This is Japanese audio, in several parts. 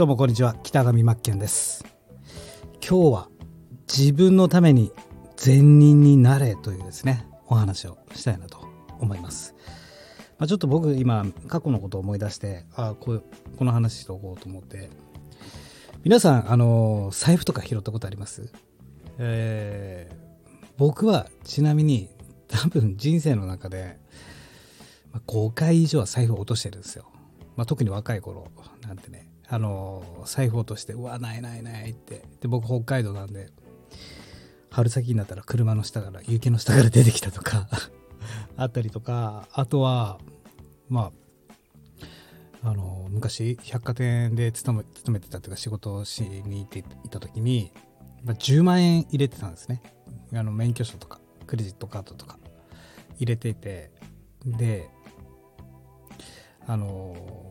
どうもこんにちは。北上真剣です。今日は自分のために善人になれというですねお話をしたいなと思います。まあ、ちょっと僕今過去のことを思い出してあこうこの話しておこうと思って。皆さんあの財布とか拾ったことあります？えー、僕はちなみに多分人生の中で5回以上は財布を落としてるんですよ、まあ、特に若い頃なんてねあの財布落としてうわないないないって。で僕北海道なんで春先になったら車の下から雪の下から出てきたとか あったりとかあとはまああの昔百貨店で勤め勤めてたというか仕事をしに行っていた時に、まあ、10万円入れてたんですね。あの免許証とかクレジットカードとか入れていてであの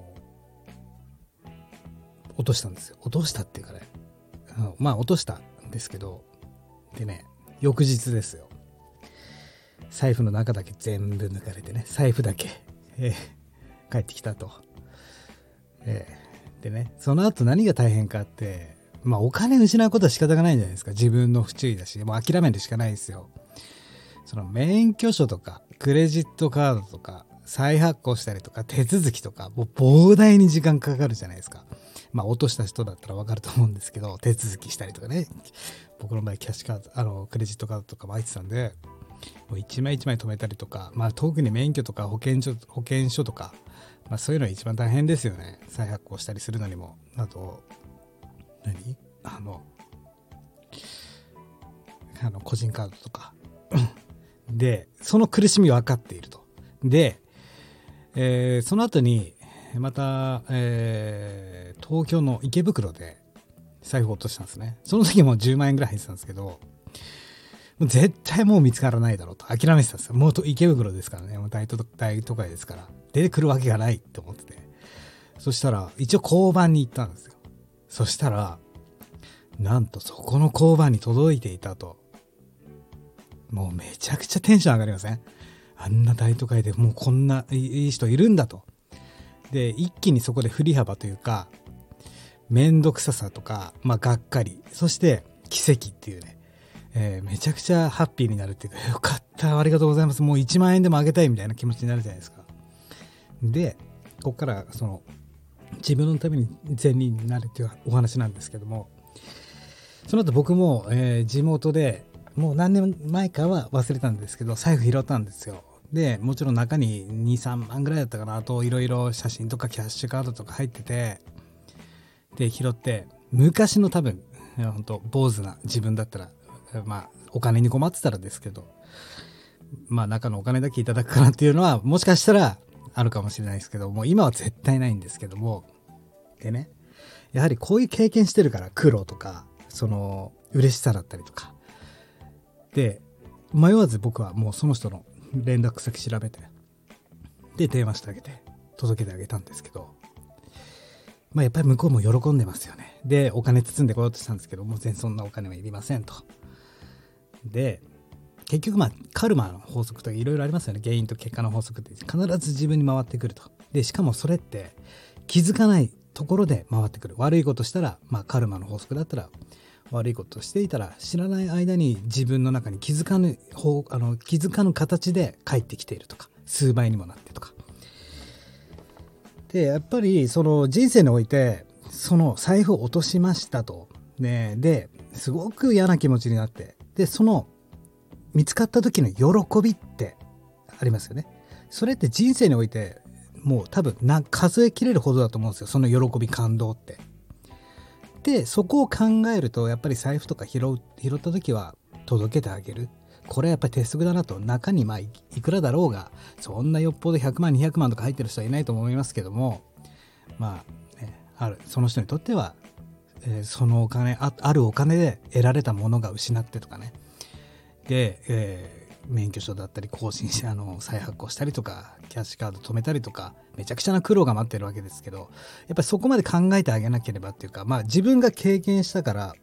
落としたんですよ。落としたっていうかね。まあ落としたんですけど。でね翌日ですよ。財布の中だけ全部抜かれてね。財布だけ、えー、帰ってきたと、えー、でねその後何が大変かってまあお金失うことは仕方がないじゃないですか。自分の不注意だし。もう諦めるしかないですよ。その免許証とかクレジットカードとか再発行したりとか手続きとかもう膨大に時間かかるじゃないですか。まあ落とした人だったらわかると思うんですけど手続きしたりとかね。僕の場合キャッシュカードあのクレジットカードとかも入ってたんでもう一枚一枚止めたりとか、まあ、特に免許とか保険証保険証とか、まあ、そういうのは一番大変ですよね。再発行したりするのにも。あと何？あのあの個人カードとか。でその苦しみ分かっていると。で、えー、その後にまた、えー、東京の池袋で財布落としたんですねその時も10万円ぐらい入ってたんですけど絶対もう見つからないだろうと諦めてたんですよ。もう池袋ですからね。もう大都大都会ですから。出てくるわけがないって思ってて。そしたら、一応交番に行ったんですよ。そしたら、なんとそこの交番に届いていたと。もうめちゃくちゃテンション上がりません？あんな大都会でもうこんないい人いるんだと。で、一気にそこで振り幅というか、めんどくささとか、まあ、がっかり、そして奇跡っていうね、えー、めちゃくちゃハッピーになるっていうか、よかった、ありがとうございます、もう1万円でもあげたいみたいな気持ちになるじゃないですか。で、ここからその自分のために善人になるっていうお話なんですけども、その後僕も、えー、地元でもう何年前かは忘れたんですけど、財布拾ったんですよ。で、もちろん中に2、3万ぐらいだったかな、といろいろ写真とかキャッシュカードとか入ってて、で、拾って、昔の多分、本当坊主な自分だったらまあ、お金に困ってたらですけど、まあ、中のお金だけいただくかなっていうのは、もしかしたらあるかもしれないですけども、今は絶対ないんですけども、でね、やはりこういう経験してるから、苦労とか、その、嬉しさだったりとか。で、迷わず僕はもうその人の連絡先調べて、で、電話してあげて、届けてあげたんですけど、まあ、やっぱり向こうも喜んでますよね。で、お金包んでこようとしたんですけどもう、全然そんなお金はいりませんと。で結局まあカルマの法則とかいろいろありますよね原因と結果の法則って必ず自分に回ってくるとでしかもそれって気づかないところで回ってくる悪いことしたら、まあ、カルマの法則だったら悪いことしていたら知らない間に自分の中に気づかぬ方あの気づかぬ形で返ってきているとか数倍にもなってとか。でやっぱりその人生においてその財布を落としましたと、ね、ですごく嫌な気持ちになって。でその見つかった時の喜びってありますよね。それって人生においてもう多分な数えきれるほどだと思うんですよ。その喜び感動って。でそこを考えるとやっぱり財布とか拾う拾った時は届けてあげる。これはやっぱり鉄則だなと。中にまあいくらだろうがそんなよっぽど100万200万とか入ってる人はいないと思いますけどもまあ、ね、あるその人にとってはえー、そのお金ああるお金で得られたものが失ってとかね。で、えー、免許証だったり更新してあの再発行したりとかキャッシュカード止めたりとかめちゃくちゃな苦労が待ってるわけですけどやっぱりそこまで考えてあげなければっていうかまあ自分が経験したから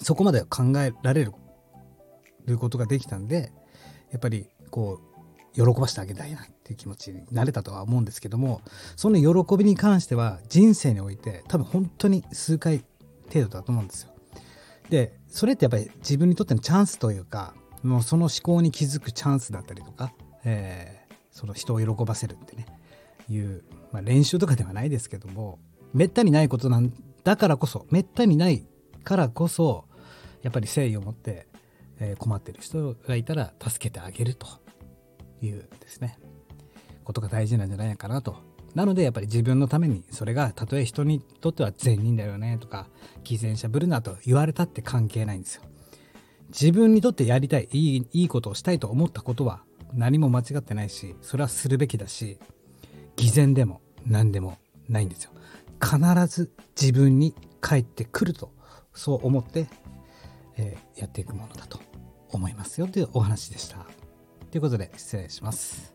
そこまで考えられることができたんでやっぱりこう喜ばせてあげたいなっていう気持ちになれたとは思うんですけどもその喜びに関しては人生において多分本当に数回程度だと思うんですよ。でそれってやっぱり自分にとってのチャンスというかもうその思考に気づくチャンスだったりとか、え、その人を喜ばせるってね。いう、まあ、練習とかではないですけどもめったにないことなんだからこそめったにないからこそやっぱり誠意を持って、えー、困ってる人がいたら助けてあげると。いうですね。ことが大事なんじゃないかなと。なのでやっぱり自分のためにそれがたとえ人にとっては善人だよねとか偽善者ぶるなと言われたって関係ないんですよ。自分にとってやりたいいいいいことをしたいと思ったことは何も間違ってないしそれはするべきだし偽善でも何でもないんですよ必ず自分に返ってくるとそう思って、えー、やっていくものだと思いますよというお話でした。ということで失礼します。